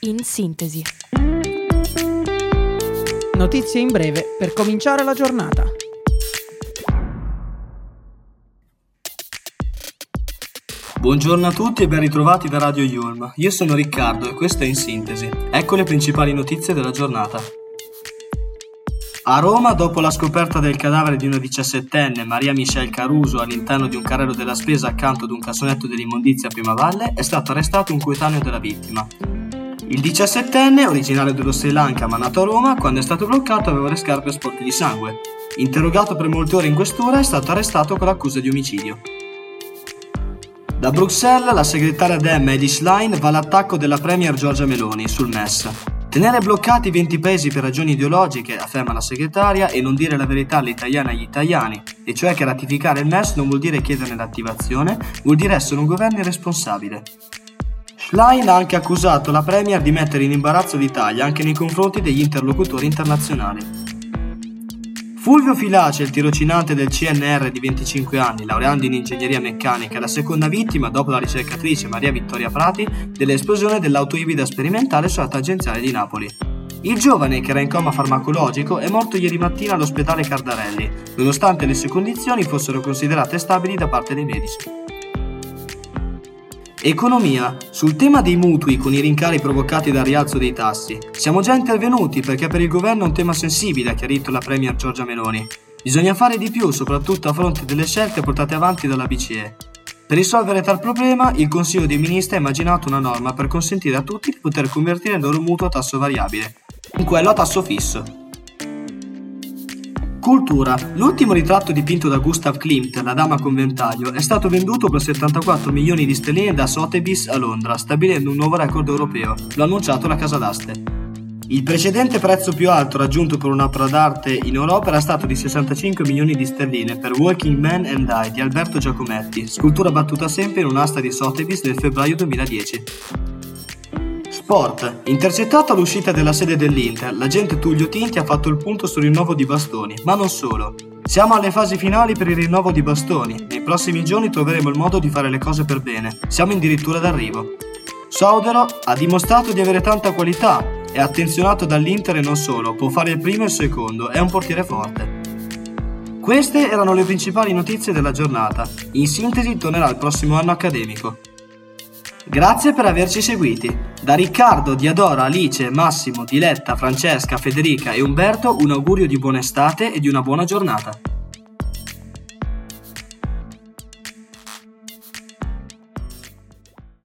in sintesi. Notizie in breve per cominciare la giornata. Buongiorno a tutti e ben ritrovati da Radio Yulm. Io sono Riccardo e questo è In Sintesi. Ecco le principali notizie della giornata. A Roma, dopo la scoperta del cadavere di una diciassettenne, Maria Michelle Caruso, all'interno di un carrello della spesa accanto ad un cassonetto dell'immondizia a Primavalle, è stato arrestato un coetaneo della vittima. Il diciassettenne, originario dello Sri Lanka ma nato a Roma, quando è stato bloccato aveva le scarpe sporche di sangue. Interrogato per molte ore in questura, è stato arrestato con l'accusa di omicidio. Da Bruxelles, la segretaria Dem Edis Line va all'attacco della Premier Giorgia Meloni sul MES. Tenere bloccati 20 paesi per ragioni ideologiche, afferma la segretaria, e non dire la verità alle italiane e agli italiani, e cioè che ratificare il MES non vuol dire chiederne l'attivazione, vuol dire essere un governo irresponsabile. Schlein ha anche accusato la Premier di mettere in imbarazzo l'Italia anche nei confronti degli interlocutori internazionali. Fulvio Filace, il tirocinante del CNR di 25 anni, laureando in ingegneria meccanica, è la seconda vittima, dopo la ricercatrice Maria Vittoria Prati, dell'esplosione dell'auto ibrida sperimentale sulla tangenziale di Napoli. Il giovane, che era in coma farmacologico, è morto ieri mattina all'ospedale Cardarelli, nonostante le sue condizioni fossero considerate stabili da parte dei medici. Economia. Sul tema dei mutui con i rincari provocati dal rialzo dei tassi. Siamo già intervenuti perché per il governo è un tema sensibile, ha chiarito la Premier Giorgia Meloni. Bisogna fare di più, soprattutto a fronte delle scelte portate avanti dalla BCE. Per risolvere tal problema, il Consiglio dei Ministri ha immaginato una norma per consentire a tutti di poter convertire il loro mutuo a tasso variabile in quello a tasso fisso. Cultura. L'ultimo ritratto dipinto da Gustav Klimt, la dama con ventaglio, è stato venduto per 74 milioni di sterline da Sotheby's a Londra, stabilendo un nuovo record europeo. Lo ha annunciato la casa d'aste. Il precedente prezzo più alto raggiunto per un'opera d'arte in Europa era stato di 65 milioni di sterline per Walking Man and I di Alberto Giacometti, scultura battuta sempre in un'asta di Sotheby's nel febbraio 2010. Sport. Intercettato all'uscita della sede dell'Inter, l'agente Tullio Tinti ha fatto il punto sul rinnovo di Bastoni, ma non solo. Siamo alle fasi finali per il rinnovo di Bastoni. Nei prossimi giorni troveremo il modo di fare le cose per bene. Siamo addirittura d'arrivo. Sodero ha dimostrato di avere tanta qualità, è attenzionato dall'Inter e non solo, può fare il primo e il secondo, è un portiere forte. Queste erano le principali notizie della giornata. In sintesi tornerà il prossimo anno accademico. Grazie per averci seguiti. Da Riccardo, Diadora, Alice, Massimo, Diletta, Francesca, Federica e Umberto un augurio di buona estate e di una buona giornata.